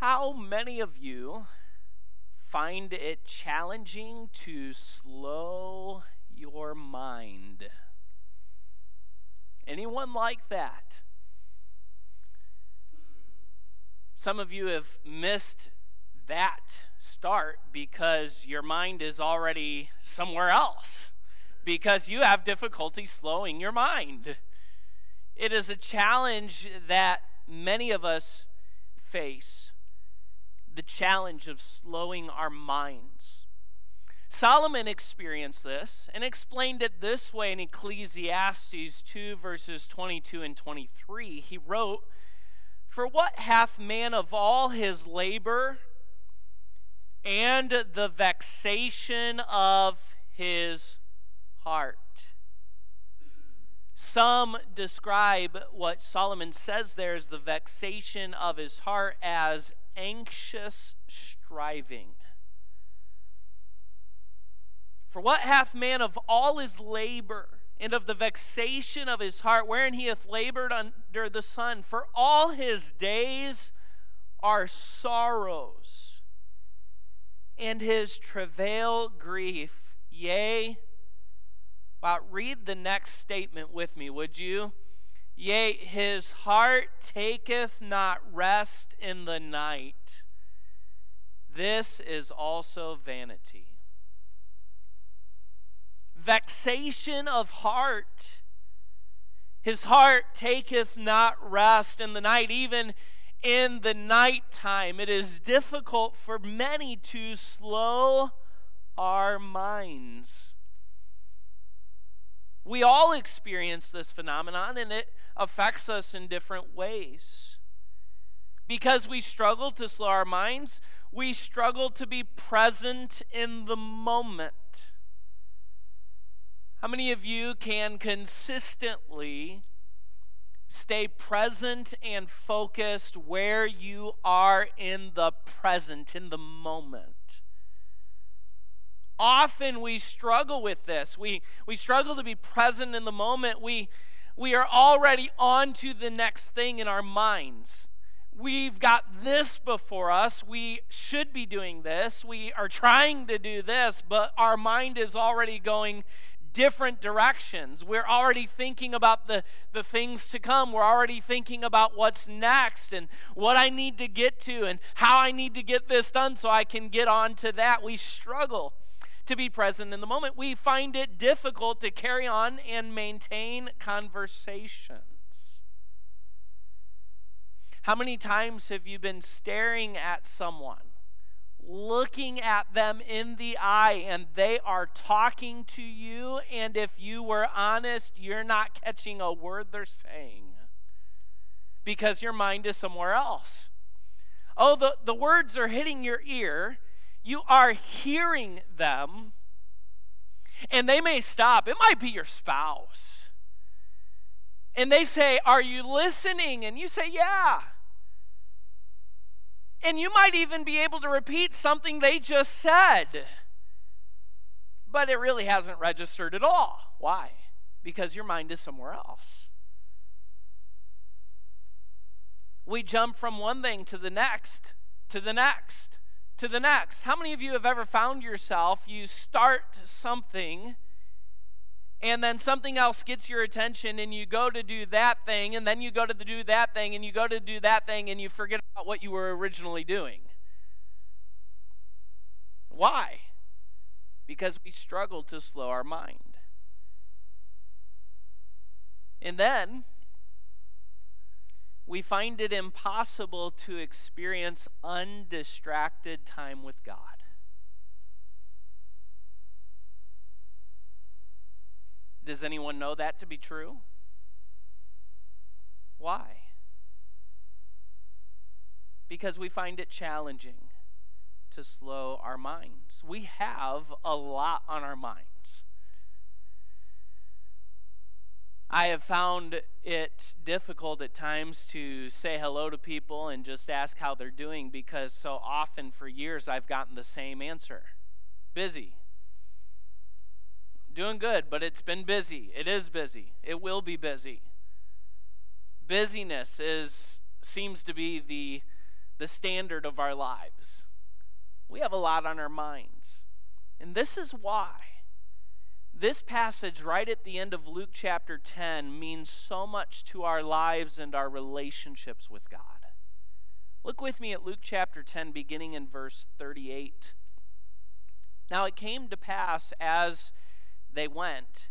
How many of you find it challenging to slow your mind? Anyone like that? Some of you have missed that start because your mind is already somewhere else, because you have difficulty slowing your mind. It is a challenge that many of us face the challenge of slowing our minds. Solomon experienced this and explained it this way in Ecclesiastes 2, verses 22 and 23. He wrote, For what hath man of all his labor and the vexation of his heart? Some describe what Solomon says there as the vexation of his heart as anxious striving. For what hath man of all his labor and of the vexation of his heart, wherein he hath labored under the sun? For all his days are sorrows, and his travail grief. Yea, Wow, read the next statement with me, would you? Yea, his heart taketh not rest in the night. This is also vanity. Vexation of heart. His heart taketh not rest in the night, even in the nighttime. It is difficult for many to slow our minds. We all experience this phenomenon, and it affects us in different ways. Because we struggle to slow our minds, we struggle to be present in the moment. How many of you can consistently stay present and focused where you are in the present, in the moment? Often we struggle with this. We, we struggle to be present in the moment. We, we are already on to the next thing in our minds. We've got this before us. We should be doing this. We are trying to do this, but our mind is already going different directions. We're already thinking about the, the things to come. We're already thinking about what's next and what I need to get to and how I need to get this done so I can get on to that. We struggle to be present in the moment. We find it difficult to carry on and maintain conversations. How many times have you been staring at someone, looking at them in the eye, and they are talking to you, and if you were honest, you're not catching a word they're saying because your mind is somewhere else? Oh, the, the words are hitting your ear, you are hearing them, and they may stop. It might be your spouse. And they say, Are you listening? And you say, Yeah. And you might even be able to repeat something they just said, but it really hasn't registered at all. Why? Because your mind is somewhere else. We jump from one thing to the next, to the next to the next. How many of you have ever found yourself, you start something, and then something else gets your attention, and you go to do that thing, and then you go to do that thing, and you go to do that thing, and you forget about what you were originally doing? Why? Because we struggle to slow our mind. And then, we find it impossible to experience undistracted time with God. Does anyone know that to be true? Why? Because we find it challenging to slow our minds. We have a lot on our minds. I have found it difficult at times to say hello to people and just ask how they're doing because so often for years I've gotten the same answer busy. Doing good, but it's been busy. It is busy. It will be busy. Busyness is seems to be the the standard of our lives. We have a lot on our minds. And this is why this passage right at the end of Luke chapter 10 means so much to our lives and our relationships with God. Look with me at Luke chapter 10, beginning in verse 38. Now it came to pass as they went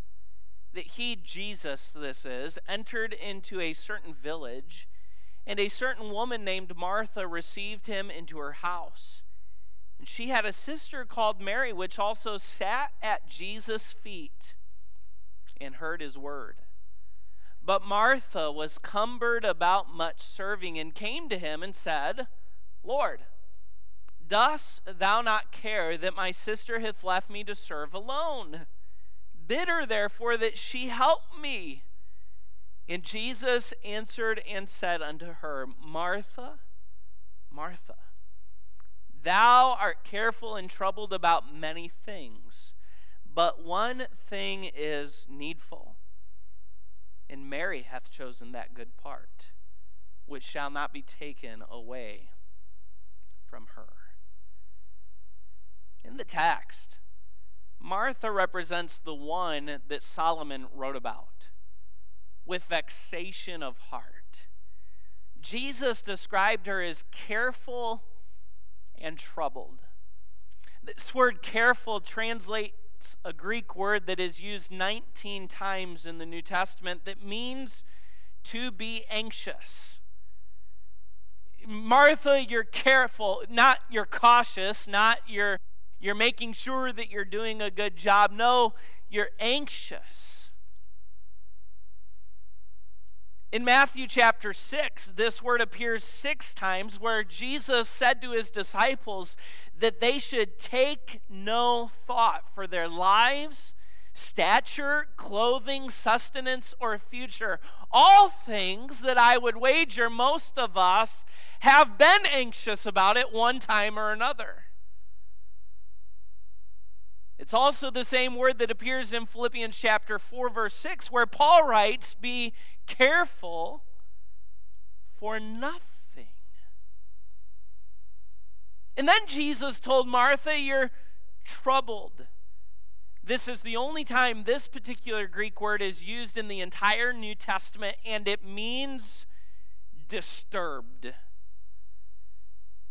that he, Jesus, this is, entered into a certain village, and a certain woman named Martha received him into her house. She had a sister called Mary, which also sat at Jesus' feet and heard his word. But Martha was cumbered about much serving and came to him and said, Lord, dost thou not care that my sister hath left me to serve alone? Bid her therefore that she help me. And Jesus answered and said unto her, Martha, Martha, thou art careful and troubled about many things, but one thing is needful. And Mary hath chosen that good part, which shall not be taken away from her. In the text, Martha represents the one that Solomon wrote about with vexation of heart. Jesus described her as careful and troubled. This word careful translates a Greek word that is used 19 times in the New Testament that means to be anxious. Martha, you're careful, not you're cautious, not you're you're making sure that you're doing a good job. No, you're anxious. In Matthew chapter 6, this word appears six times where Jesus said to his disciples that they should take no thought for their lives, stature, clothing, sustenance, or future. All things that I would wager most of us have been anxious about at one time or another. It's also the same word that appears in Philippians chapter 4, verse 6, where Paul writes, Be careful for nothing. And then Jesus told Martha, You're troubled. This is the only time this particular Greek word is used in the entire New Testament, and it means disturbed.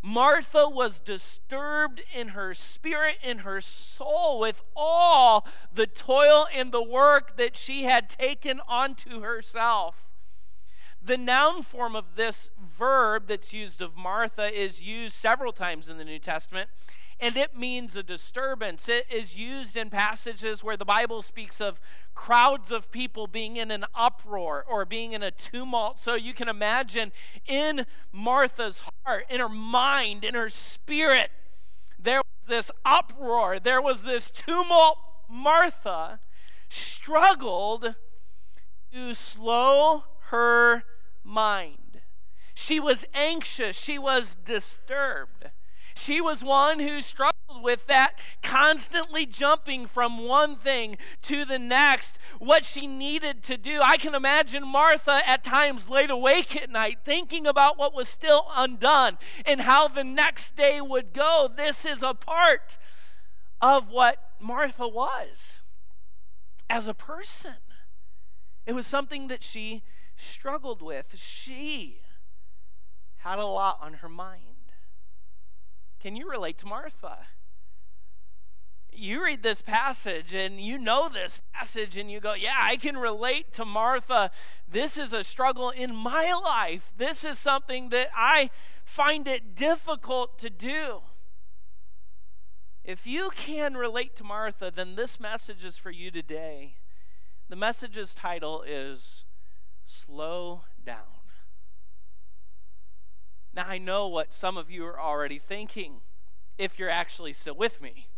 Martha was disturbed in her spirit, in her soul, with all the toil and the work that she had taken onto herself. The noun form of this verb that's used of Martha is used several times in the New Testament and it means a disturbance. It is used in passages where the Bible speaks of crowds of people being in an uproar or being in a tumult. So you can imagine in Martha's heart, in her mind, in her spirit, there was this uproar, there was this tumult. Martha struggled to slow her mind. She was anxious, she was disturbed. She was one who struggled with that, constantly jumping from one thing to the next, what she needed to do. I can imagine Martha at times laid awake at night thinking about what was still undone and how the next day would go. This is a part of what Martha was as a person. It was something that she struggled with. She had a lot on her mind. Can you relate to Martha? You read this passage and you know this passage and you go, Yeah, I can relate to Martha. This is a struggle in my life. This is something that I find it difficult to do. If you can relate to Martha, then this message is for you today. The message's title is Slow Down. Now, I know what some of you are already thinking, if you're actually still with me.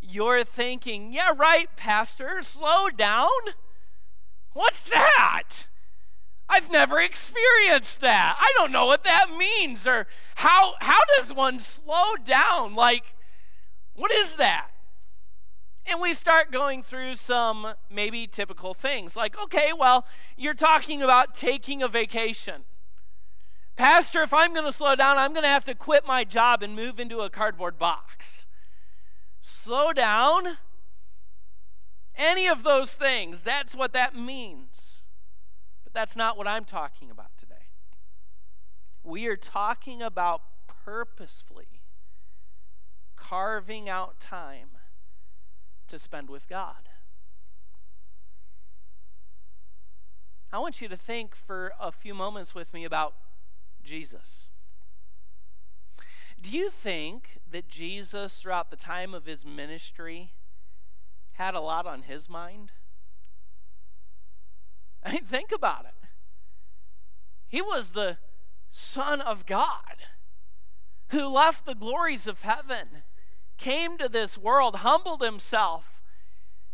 You're thinking, yeah, right, Pastor, slow down. What's that? I've never experienced that. I don't know what that means or how how does one slow down? Like what is that? And we start going through some maybe typical things like okay, well, you're talking about taking a vacation. Pastor, if I'm going to slow down, I'm going to have to quit my job and move into a cardboard box. Slow down. Any of those things, that's what that means. But that's not what I'm talking about today. We are talking about purposefully carving out time to spend with God. I want you to think for a few moments with me about Jesus. Do you think that Jesus, throughout the time of his ministry, had a lot on his mind? I mean, think about it. He was the Son of God who left the glories of heaven, came to this world, humbled himself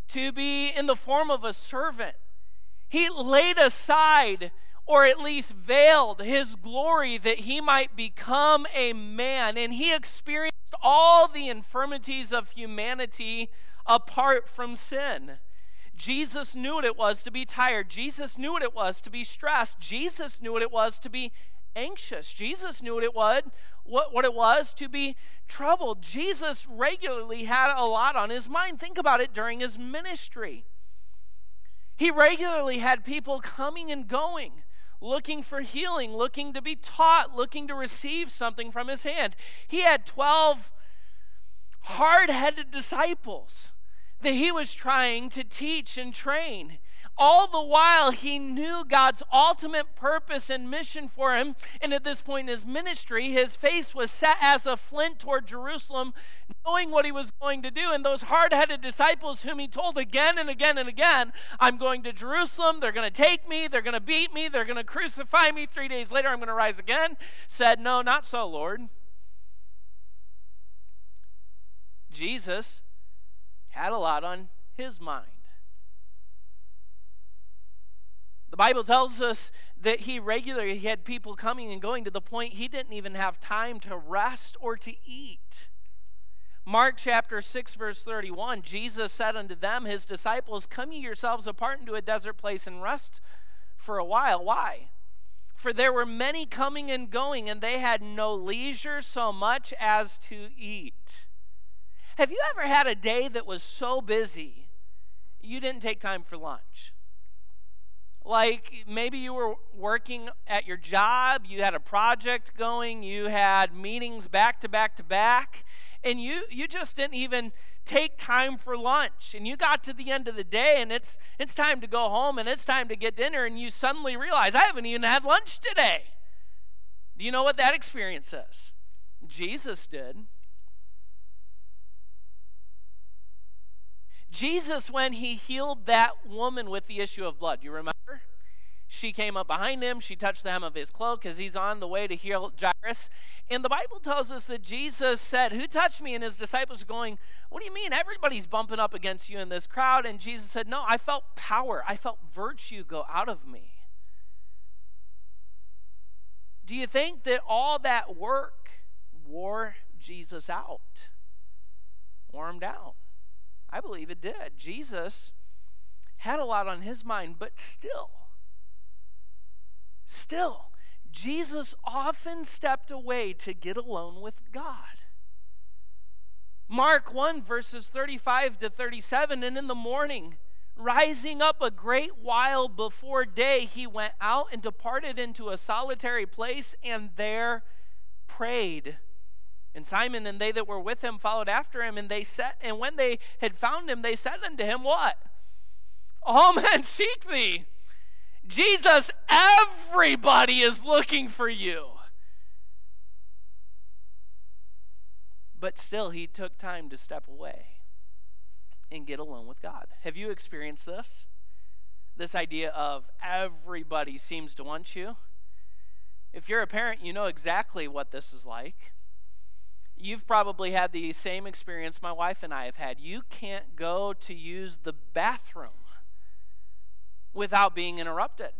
to be in the form of a servant. He laid aside or at least veiled his glory that he might become a man. And he experienced all the infirmities of humanity apart from sin. Jesus knew what it was to be tired. Jesus knew what it was to be stressed. Jesus knew what it was to be anxious. Jesus knew what it was, what, what it was to be troubled. Jesus regularly had a lot on his mind. Think about it during his ministry. He regularly had people coming and going looking for healing, looking to be taught, looking to receive something from his hand. He had 12 hard headed disciples that he was trying to teach and train. All the while, he knew God's ultimate purpose and mission for him. And at this point in his ministry, his face was set as a flint toward Jerusalem, knowing what he was going to do. And those hard headed disciples, whom he told again and again and again, I'm going to Jerusalem, they're going to take me, they're going to beat me, they're going to crucify me. Three days later, I'm going to rise again, said, No, not so, Lord. Jesus had a lot on his mind. The Bible tells us that he regularly had people coming and going to the point he didn't even have time to rest or to eat. Mark chapter 6, verse 31 Jesus said unto them, His disciples, Come ye yourselves apart into a desert place and rest for a while. Why? For there were many coming and going, and they had no leisure so much as to eat. Have you ever had a day that was so busy you didn't take time for lunch? Like maybe you were working at your job, you had a project going, you had meetings back to back to back, and you you just didn't even take time for lunch. And you got to the end of the day and it's it's time to go home and it's time to get dinner and you suddenly realize I haven't even had lunch today. Do you know what that experience is? Jesus did. Jesus, when he healed that woman with the issue of blood, you remember? She came up behind him. She touched the hem of his cloak because he's on the way to heal Jairus. And the Bible tells us that Jesus said, Who touched me? And his disciples are going, What do you mean? Everybody's bumping up against you in this crowd. And Jesus said, No, I felt power. I felt virtue go out of me. Do you think that all that work wore Jesus out? Wore him down? I believe it did. Jesus had a lot on his mind, but still, still, Jesus often stepped away to get alone with God. Mark 1, verses 35 to 37, and in the morning, rising up a great while before day, he went out and departed into a solitary place and there prayed. And Simon and they that were with him followed after him, and they said, and when they had found him, they said unto him, What? All men seek thee. Jesus, everybody is looking for you. But still, he took time to step away and get alone with God. Have you experienced this? This idea of everybody seems to want you. If you're a parent, you know exactly what this is like. You've probably had the same experience my wife and I have had. You can't go to use the bathroom without being interrupted,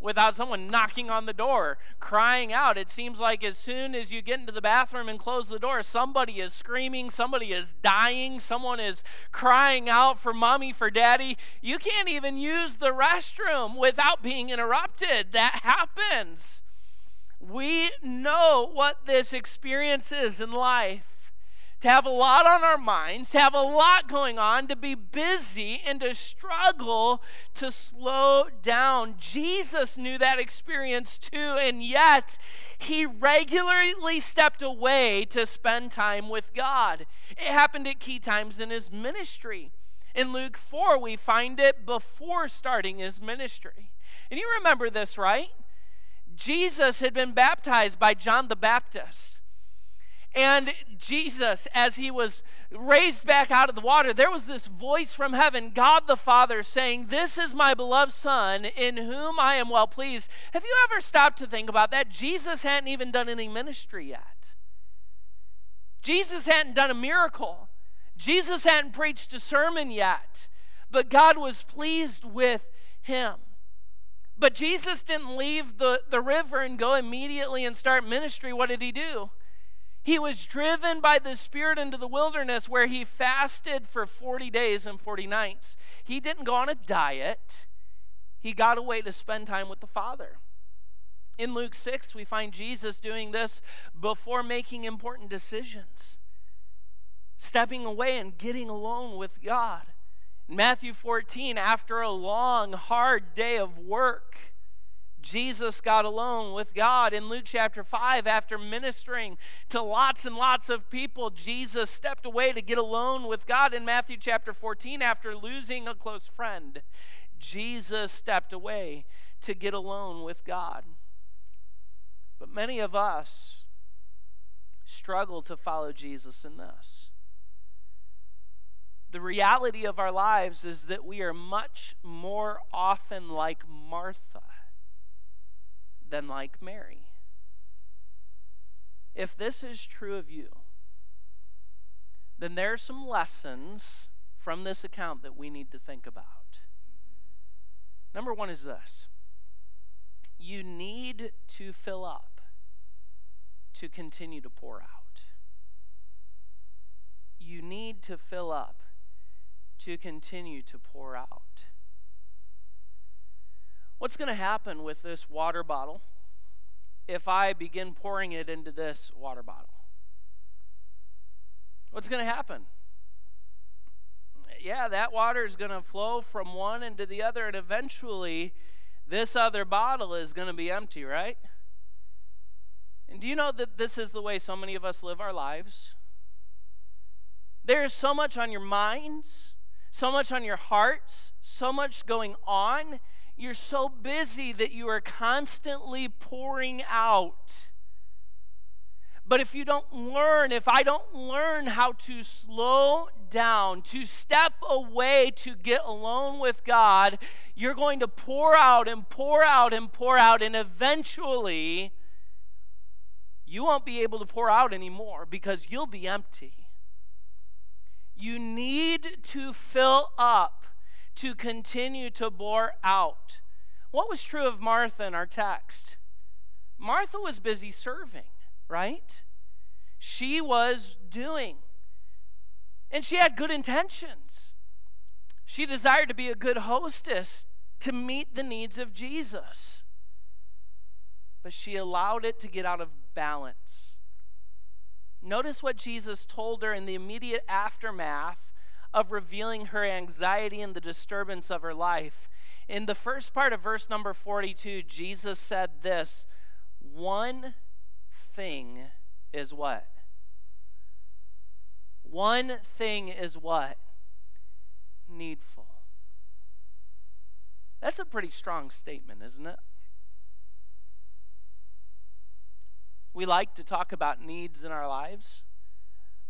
without someone knocking on the door, crying out. It seems like as soon as you get into the bathroom and close the door, somebody is screaming, somebody is dying, someone is crying out for mommy, for daddy. You can't even use the restroom without being interrupted. That happens. We know what this experience is in life to have a lot on our minds, to have a lot going on, to be busy, and to struggle to slow down. Jesus knew that experience too, and yet he regularly stepped away to spend time with God. It happened at key times in his ministry. In Luke 4, we find it before starting his ministry. And you remember this, right? Jesus had been baptized by John the Baptist. And Jesus, as he was raised back out of the water, there was this voice from heaven, God the Father, saying, This is my beloved Son, in whom I am well pleased. Have you ever stopped to think about that? Jesus hadn't even done any ministry yet. Jesus hadn't done a miracle. Jesus hadn't preached a sermon yet. But God was pleased with him. But Jesus didn't leave the, the river and go immediately and start ministry. What did he do? He was driven by the Spirit into the wilderness where he fasted for 40 days and 40 nights. He didn't go on a diet, he got away to spend time with the Father. In Luke 6, we find Jesus doing this before making important decisions, stepping away and getting alone with God. Matthew 14, after a long, hard day of work, Jesus got alone with God. In Luke chapter 5, after ministering to lots and lots of people, Jesus stepped away to get alone with God. In Matthew chapter 14, after losing a close friend, Jesus stepped away to get alone with God. But many of us struggle to follow Jesus in this. The reality of our lives is that we are much more often like Martha than like Mary. If this is true of you, then there are some lessons from this account that we need to think about. Number one is this you need to fill up to continue to pour out. You need to fill up to continue to pour out. What's going to happen with this water bottle if I begin pouring it into this water bottle? What's going to happen? Yeah, that water is going to flow from one into the other, and eventually this other bottle is going to be empty, right? And do you know that this is the way so many of us live our lives? There's so much on your minds, so much on your hearts, so much going on you're so busy that you are constantly pouring out. But if you don't learn, if I don't learn how to slow down, to step away, to get alone with God, you're going to pour out and pour out and pour out, and eventually you won't be able to pour out anymore because you'll be empty. You need to fill up to continue to bore out. What was true of Martha in our text? Martha was busy serving, right? She was doing. And she had good intentions. She desired to be a good hostess to meet the needs of Jesus. But she allowed it to get out of balance. Notice what Jesus told her in the immediate aftermath of revealing her anxiety and the disturbance of her life. In the first part of verse number 42, Jesus said this One thing is what? One thing is what? Needful. That's a pretty strong statement, isn't it? We like to talk about needs in our lives.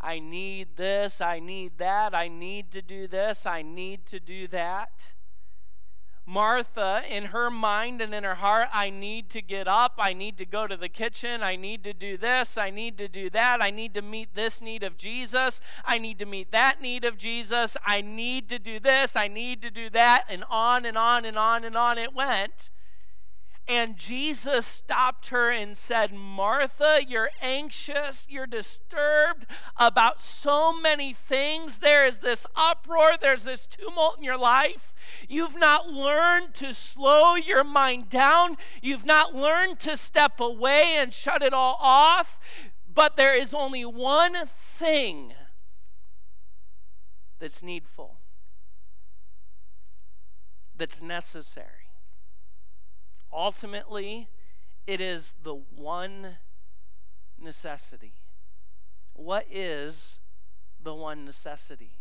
I need this, I need that, I need to do this, I need to do that. Martha, in her mind and in her heart, I need to get up. I need to go to the kitchen. I need to do this. I need to do that. I need to meet this need of Jesus. I need to meet that need of Jesus. I need to do this. I need to do that. And on and on and on and on it went. And Jesus stopped her and said, Martha, you're anxious, you're disturbed about so many things. There is this uproar, there's this tumult in your life. You've not learned to slow your mind down, you've not learned to step away and shut it all off. But there is only one thing that's needful, that's necessary. Ultimately, it is the one necessity. What is the one necessity?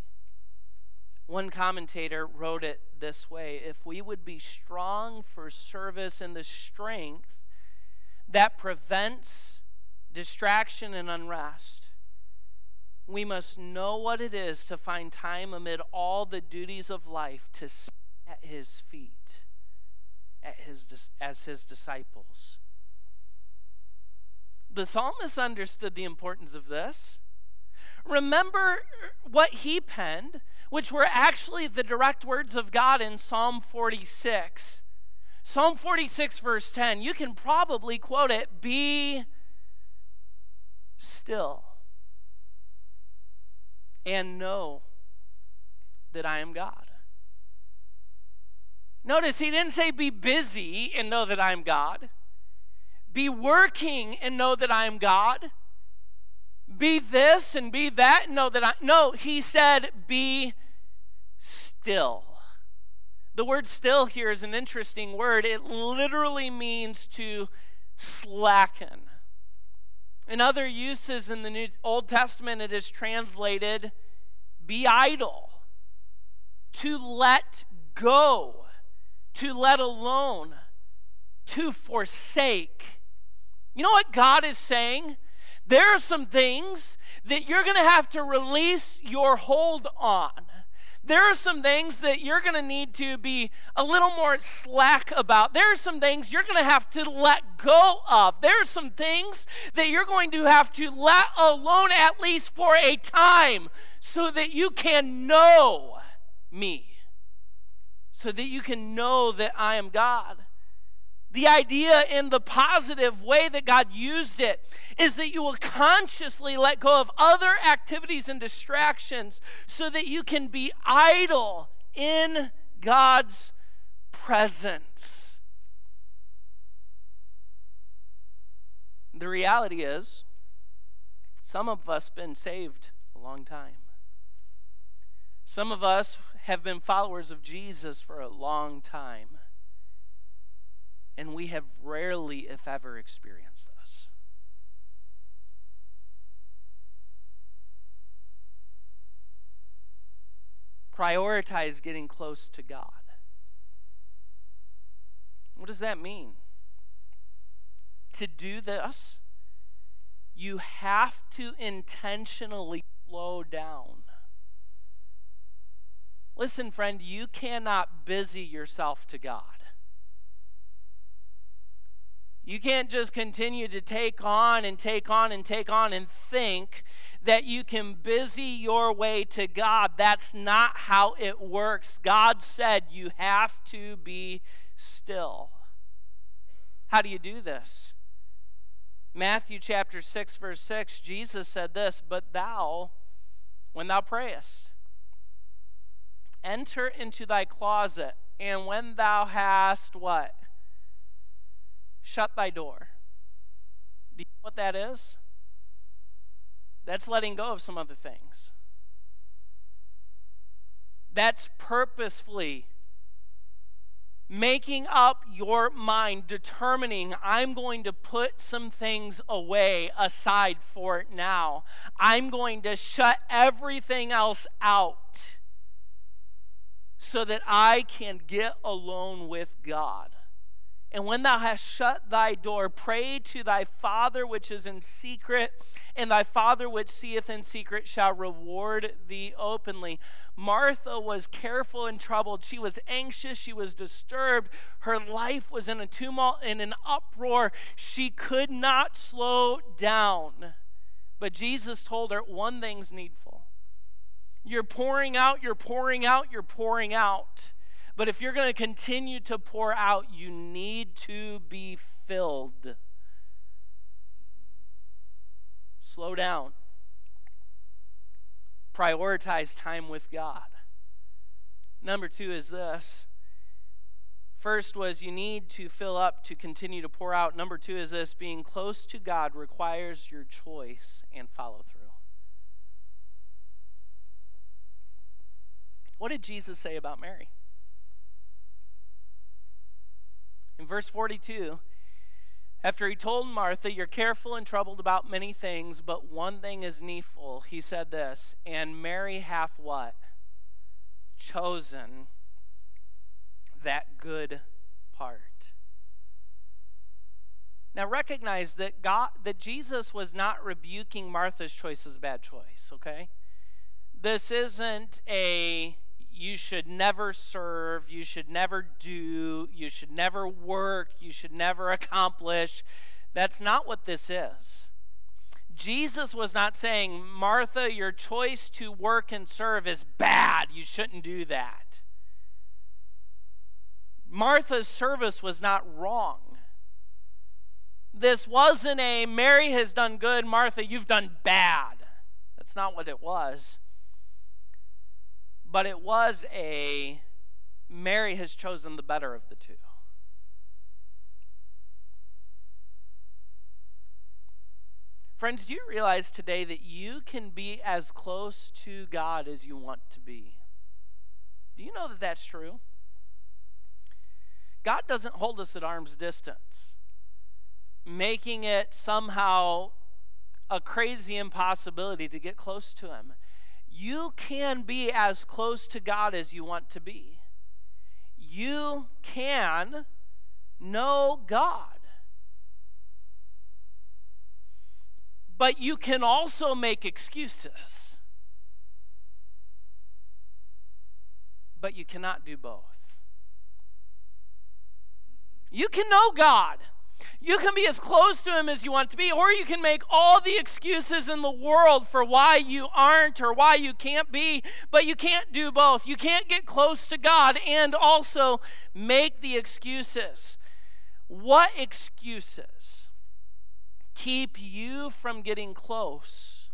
One commentator wrote it this way If we would be strong for service in the strength that prevents distraction and unrest, we must know what it is to find time amid all the duties of life to sit at his feet his, as his disciples. The psalmist understood the importance of this. Remember what he penned, which were actually the direct words of God in Psalm 46. Psalm 46, verse 10, you can probably quote it Be still and know that I am God. Notice he didn't say be busy and know that I'm God. Be working and know that I'm God. Be this and be that and know that I. No, he said be still. The word still here is an interesting word. It literally means to slacken. In other uses in the New Old Testament, it is translated be idle, to let go to let alone, to forsake. You know what God is saying? There are some things that you're going to have to release your hold on. There are some things that you're going to need to be a little more slack about. There are some things you're going to have to let go of. There are some things that you're going to have to let alone at least for a time so that you can know me so that you can know that I am God. The idea, in the positive way that God used it, is that you will consciously let go of other activities and distractions so that you can be idle in God's presence. The reality is, some of us been saved a long time. Some of us have been followers of Jesus for a long time. And we have rarely, if ever, experienced this. Prioritize getting close to God. What does that mean? To do this, you have to intentionally slow down. Listen, friend, you cannot busy yourself to God. You can't just continue to take on and take on and take on and think that you can busy your way to God. That's not how it works. God said you have to be still. How do you do this? Matthew chapter 6, verse 6, Jesus said this, But thou, when thou prayest, Enter into thy closet, and when thou hast what? Shut thy door. Do you know what that is? That's letting go of some other things. That's purposefully making up your mind, determining I'm going to put some things away aside for now. I'm going to shut everything else out so that I can get alone with God. And when thou hast shut thy door, pray to thy Father which is in secret, and thy Father which seeth in secret shall reward thee openly. Martha was careful and troubled. She was anxious. She was disturbed. Her life was in a tumult, in an uproar. She could not slow down. But Jesus told her one thing's needful you're pouring out, you're pouring out, you're pouring out. But if you're going to continue to pour out, you need to be filled. Slow down. Prioritize time with God. Number two is this. First was you need to fill up to continue to pour out. Number two is this being close to God requires your choice and follow through. What did Jesus say about Mary? In verse 42, after he told Martha, You're careful and troubled about many things, but one thing is needful, he said this, and Mary hath what? Chosen that good part. Now recognize that God that Jesus was not rebuking Martha's choice as a bad choice, okay? This isn't a you should never serve, you should never do, you should never work, you should never accomplish. That's not what this is. Jesus was not saying, Martha, your choice to work and serve is bad. You shouldn't do that. Martha's service was not wrong. This wasn't a Mary has done good, Martha, you've done bad. That's not what it was but it was a Mary has chosen the better of the two. Friends, do you realize today that you can be as close to God as you want to be? Do you know that that's true? God doesn't hold us at arm's distance, making it somehow a crazy impossibility to get close to Him you can be as close to God as you want to be. You can know God. But you can also make excuses. But you cannot do both. You can know God you can be as close to Him as you want to be, or you can make all the excuses in the world for why you aren't or why you can't be, but you can't do both. You can't get close to God and also make the excuses. What excuses keep you from getting close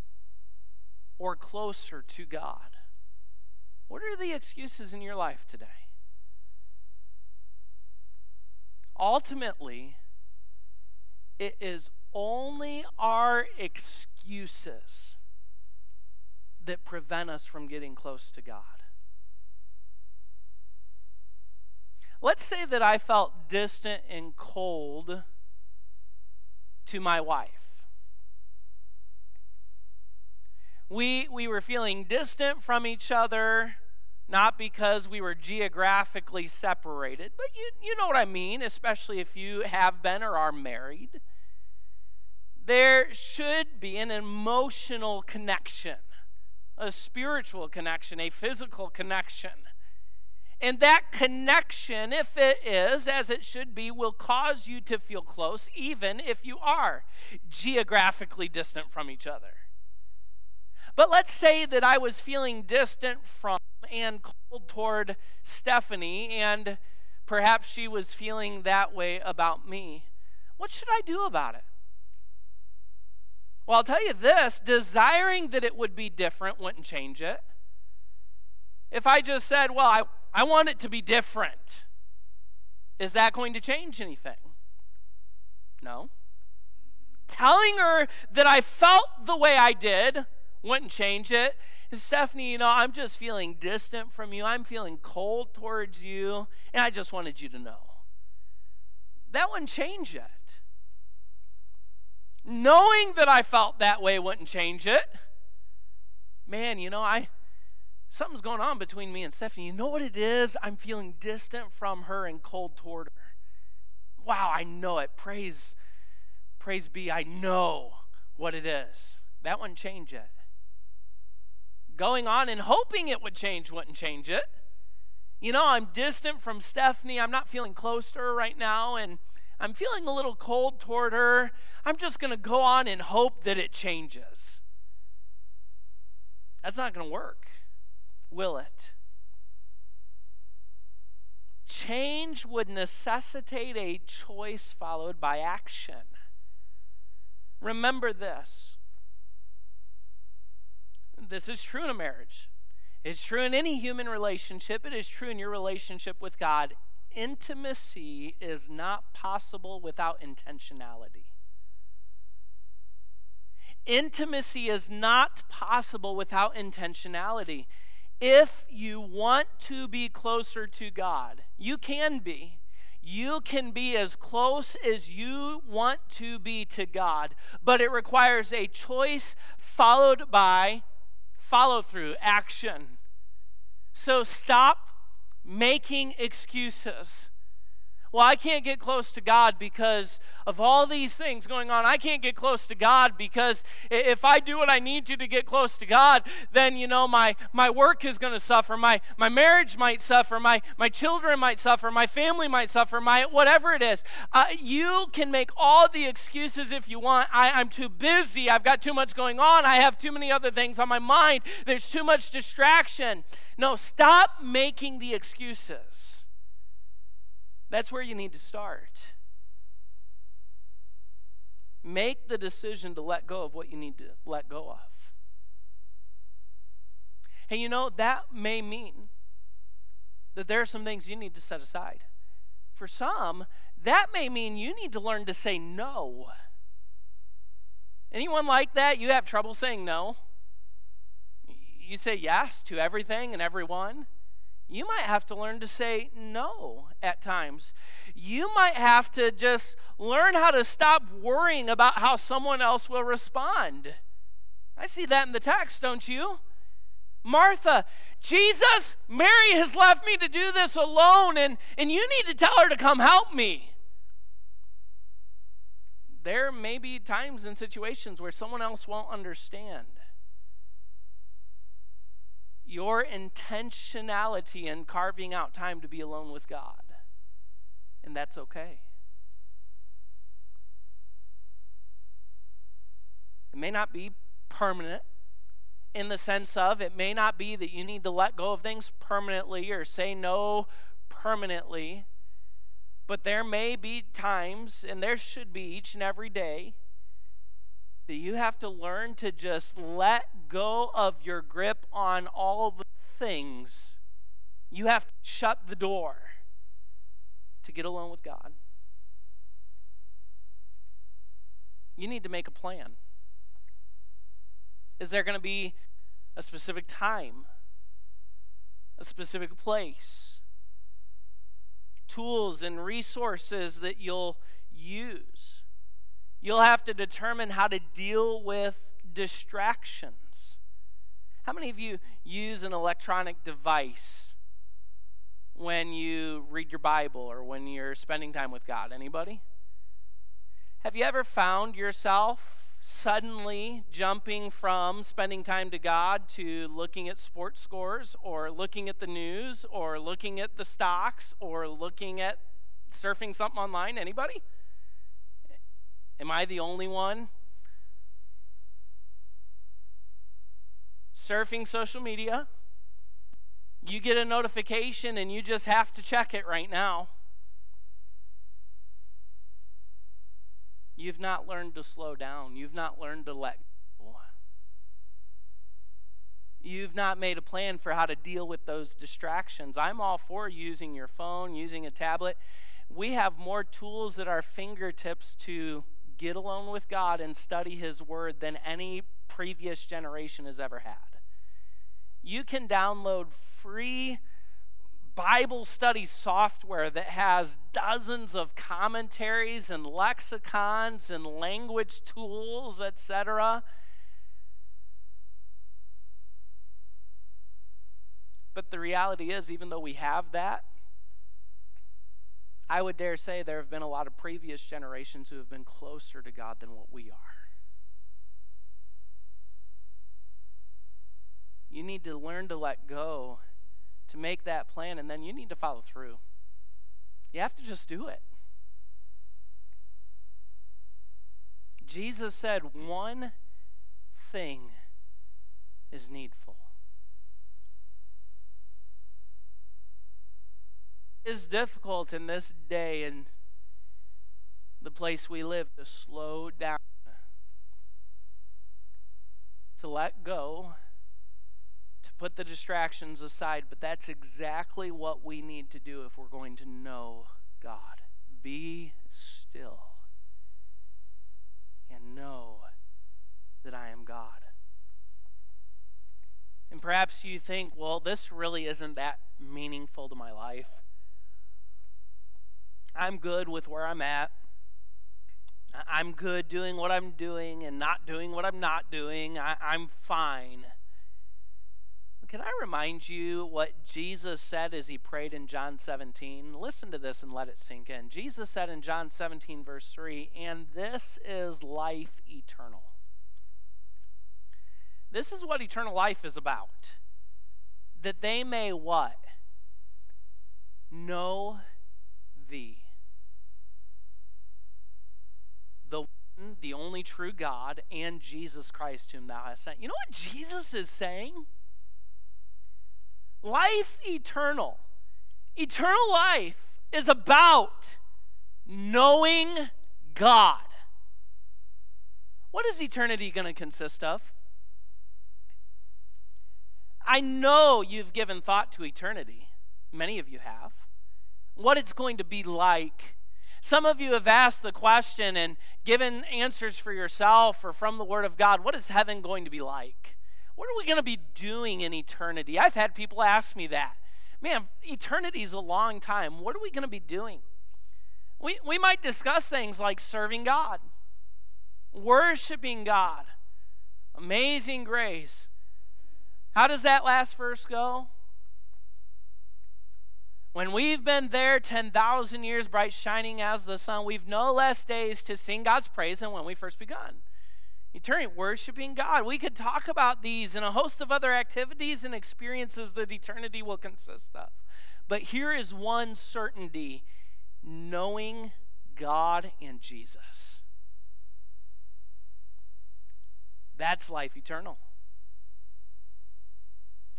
or closer to God? What are the excuses in your life today? Ultimately, it is only our excuses that prevent us from getting close to God. Let's say that I felt distant and cold to my wife. We, we were feeling distant from each other not because we were geographically separated, but you, you know what I mean, especially if you have been or are married. There should be an emotional connection, a spiritual connection, a physical connection. And that connection, if it is as it should be, will cause you to feel close, even if you are geographically distant from each other. But let's say that I was feeling distant from and cold toward Stephanie, and perhaps she was feeling that way about me. What should I do about it? Well, I'll tell you this desiring that it would be different wouldn't change it. If I just said, well, I, I want it to be different, is that going to change anything? No. Telling her that I felt the way I did wouldn't change it. Stephanie, you know, I'm just feeling distant from you. I'm feeling cold towards you. And I just wanted you to know. That wouldn't change it. Knowing that I felt that way wouldn't change it. Man, you know, I something's going on between me and Stephanie. You know what it is? I'm feeling distant from her and cold toward her. Wow, I know it. Praise, praise be, I know what it is. That wouldn't change it going on and hoping it would change wouldn't change it. You know, I'm distant from Stephanie. I'm not feeling close to her right now, and I'm feeling a little cold toward her. I'm just going to go on and hope that it changes. That's not going to work, will it? change would necessitate a choice followed by action. Remember this. This is true in a marriage. It's true in any human relationship. It is true in your relationship with God. Intimacy is not possible without intentionality. Intimacy is not possible without intentionality. If you want to be closer to God, you can be. You can be as close as you want to be to God, but it requires a choice followed by follow through, action. So stop making excuses. Well, I can't get close to God because of all these things going on. I can't get close to God because if I do what I need to to get close to God, then you know my my work is going to suffer, my my marriage might suffer, my my children might suffer, my family might suffer, my whatever it is. Uh, you can make all the excuses if you want. I, I'm too busy. I've got too much going on. I have too many other things on my mind. There's too much distraction. No, stop making the excuses. That's where you need to start. Make the decision to let go of what you need to let go of. And you know, that may mean that there are some things you need to set aside. For some, that may mean you need to learn to say no. Anyone like that? You have trouble saying no? You say yes to everything and everyone? You might have to learn to say no at times. You might have to just learn how to stop worrying about how someone else will respond. I see that in the text, don't you? Martha, Jesus, Mary has left me to do this alone, and, and you need to tell her to come help me. There may be times and situations where someone else won't understand your intentionality in carving out time to be alone with God. And that's okay. It may not be permanent in the sense of it may not be that you need to let go of things permanently or say no permanently, but there may be times, and there should be each and every day, that you have to learn to just let go of your grip on all the things. You have to shut the door to get alone with God. You need to make a plan. Is there going to be a specific time, a specific place, tools and resources that you'll use? You'll have to determine how to deal with distractions. How many of you use an electronic device when you read your Bible or when you're spending time with God? Anybody? Have you ever found yourself suddenly jumping from spending time to God to looking at sports scores or looking at the news or looking at the stocks or looking at surfing something online? Anybody? Am I the only one? Surfing social media. You get a notification and you just have to check it right now. You've not learned to slow down. You've not learned to let go. You've not made a plan for how to deal with those distractions. I'm all for using your phone, using a tablet. We have more tools at our fingertips to get alone with God and study His Word than any previous generation has ever had. You can download free Bible study software that has dozens of commentaries and lexicons and language tools, etc. But the reality is, even though we have that, I would dare say there have been a lot of previous generations who have been closer to God than what we are. You need to learn to let go to make that plan, and then you need to follow through. You have to just do it. Jesus said, One thing is needful. Is difficult in this day and the place we live to slow down, to let go, to put the distractions aside. But that's exactly what we need to do if we're going to know God. Be still and know that I am God. And perhaps you think, well, this really isn't that meaningful to my life. I'm good with where I'm at. I'm good doing what I'm doing and not doing what I'm not doing. I, am fine. Can I remind you what Jesus said as he prayed in John 17? Listen to this and let it sink in. Jesus said in John 17, verse 3, and this is life eternal. This is what eternal life is about. That they may what? Know thee the one, the only true God, and Jesus Christ, whom thou hast sent. You know what Jesus is saying? Life eternal. Eternal life is about knowing God. What is eternity going to consist of? I know you've given thought to eternity. Many of you have. What it's going to be like some of you have asked the question and given answers for yourself or from the Word of God what is heaven going to be like? What are we going to be doing in eternity? I've had people ask me that. Man, eternity is a long time. What are we going to be doing? We, we might discuss things like serving God, worshiping God, amazing grace. How does that last verse go? When we've been there 10,000 years, bright shining as the sun, we've no less days to sing God's praise than when we first begun. Eternity, worshiping God. We could talk about these and a host of other activities and experiences that eternity will consist of. But here is one certainty knowing God and Jesus. That's life eternal.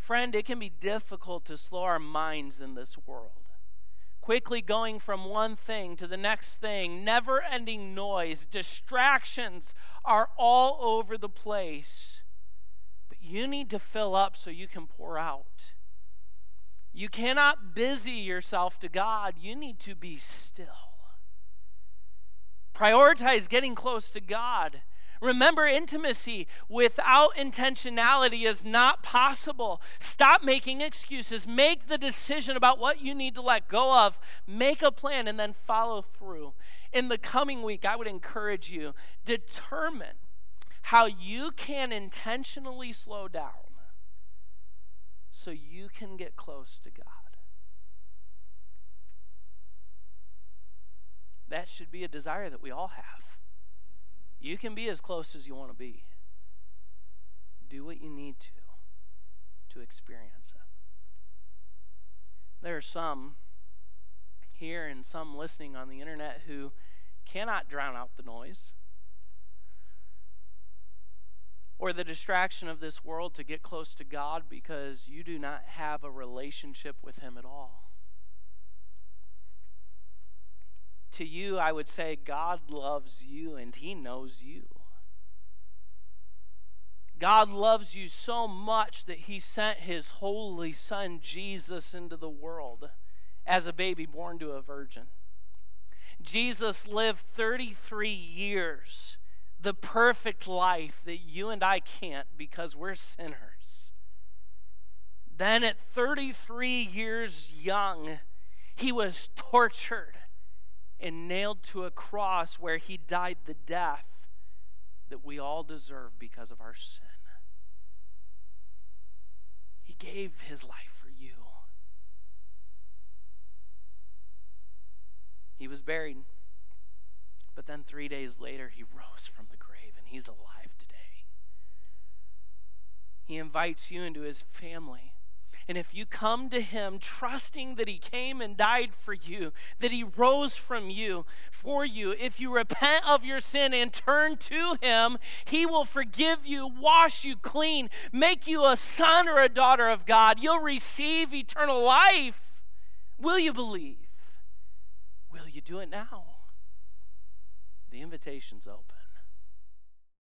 Friend, it can be difficult to slow our minds in this world. Quickly going from one thing to the next thing, never ending noise, distractions are all over the place. But you need to fill up so you can pour out. You cannot busy yourself to God, you need to be still. Prioritize getting close to God. Remember, intimacy without intentionality is not possible. Stop making excuses. Make the decision about what you need to let go of. Make a plan and then follow through. In the coming week, I would encourage you determine how you can intentionally slow down so you can get close to God. That should be a desire that we all have. You can be as close as you want to be. Do what you need to to experience it. There are some here and some listening on the internet who cannot drown out the noise or the distraction of this world to get close to God because you do not have a relationship with Him at all. To you, I would say God loves you and He knows you. God loves you so much that He sent His holy Son, Jesus, into the world as a baby born to a virgin. Jesus lived 33 years, the perfect life that you and I can't because we're sinners. Then, at 33 years young, he was tortured and nailed to a cross where he died the death that we all deserve because of our sin. He gave his life for you. He was buried, but then three days later, he rose from the grave and he's alive today. He invites you into his family. And if you come to Him trusting that He came and died for you, that He rose from you for you, if you repent of your sin and turn to Him, He will forgive you, wash you clean, make you a son or a daughter of God. You'll receive eternal life Will you believe? Will you do it now? The invitation's open.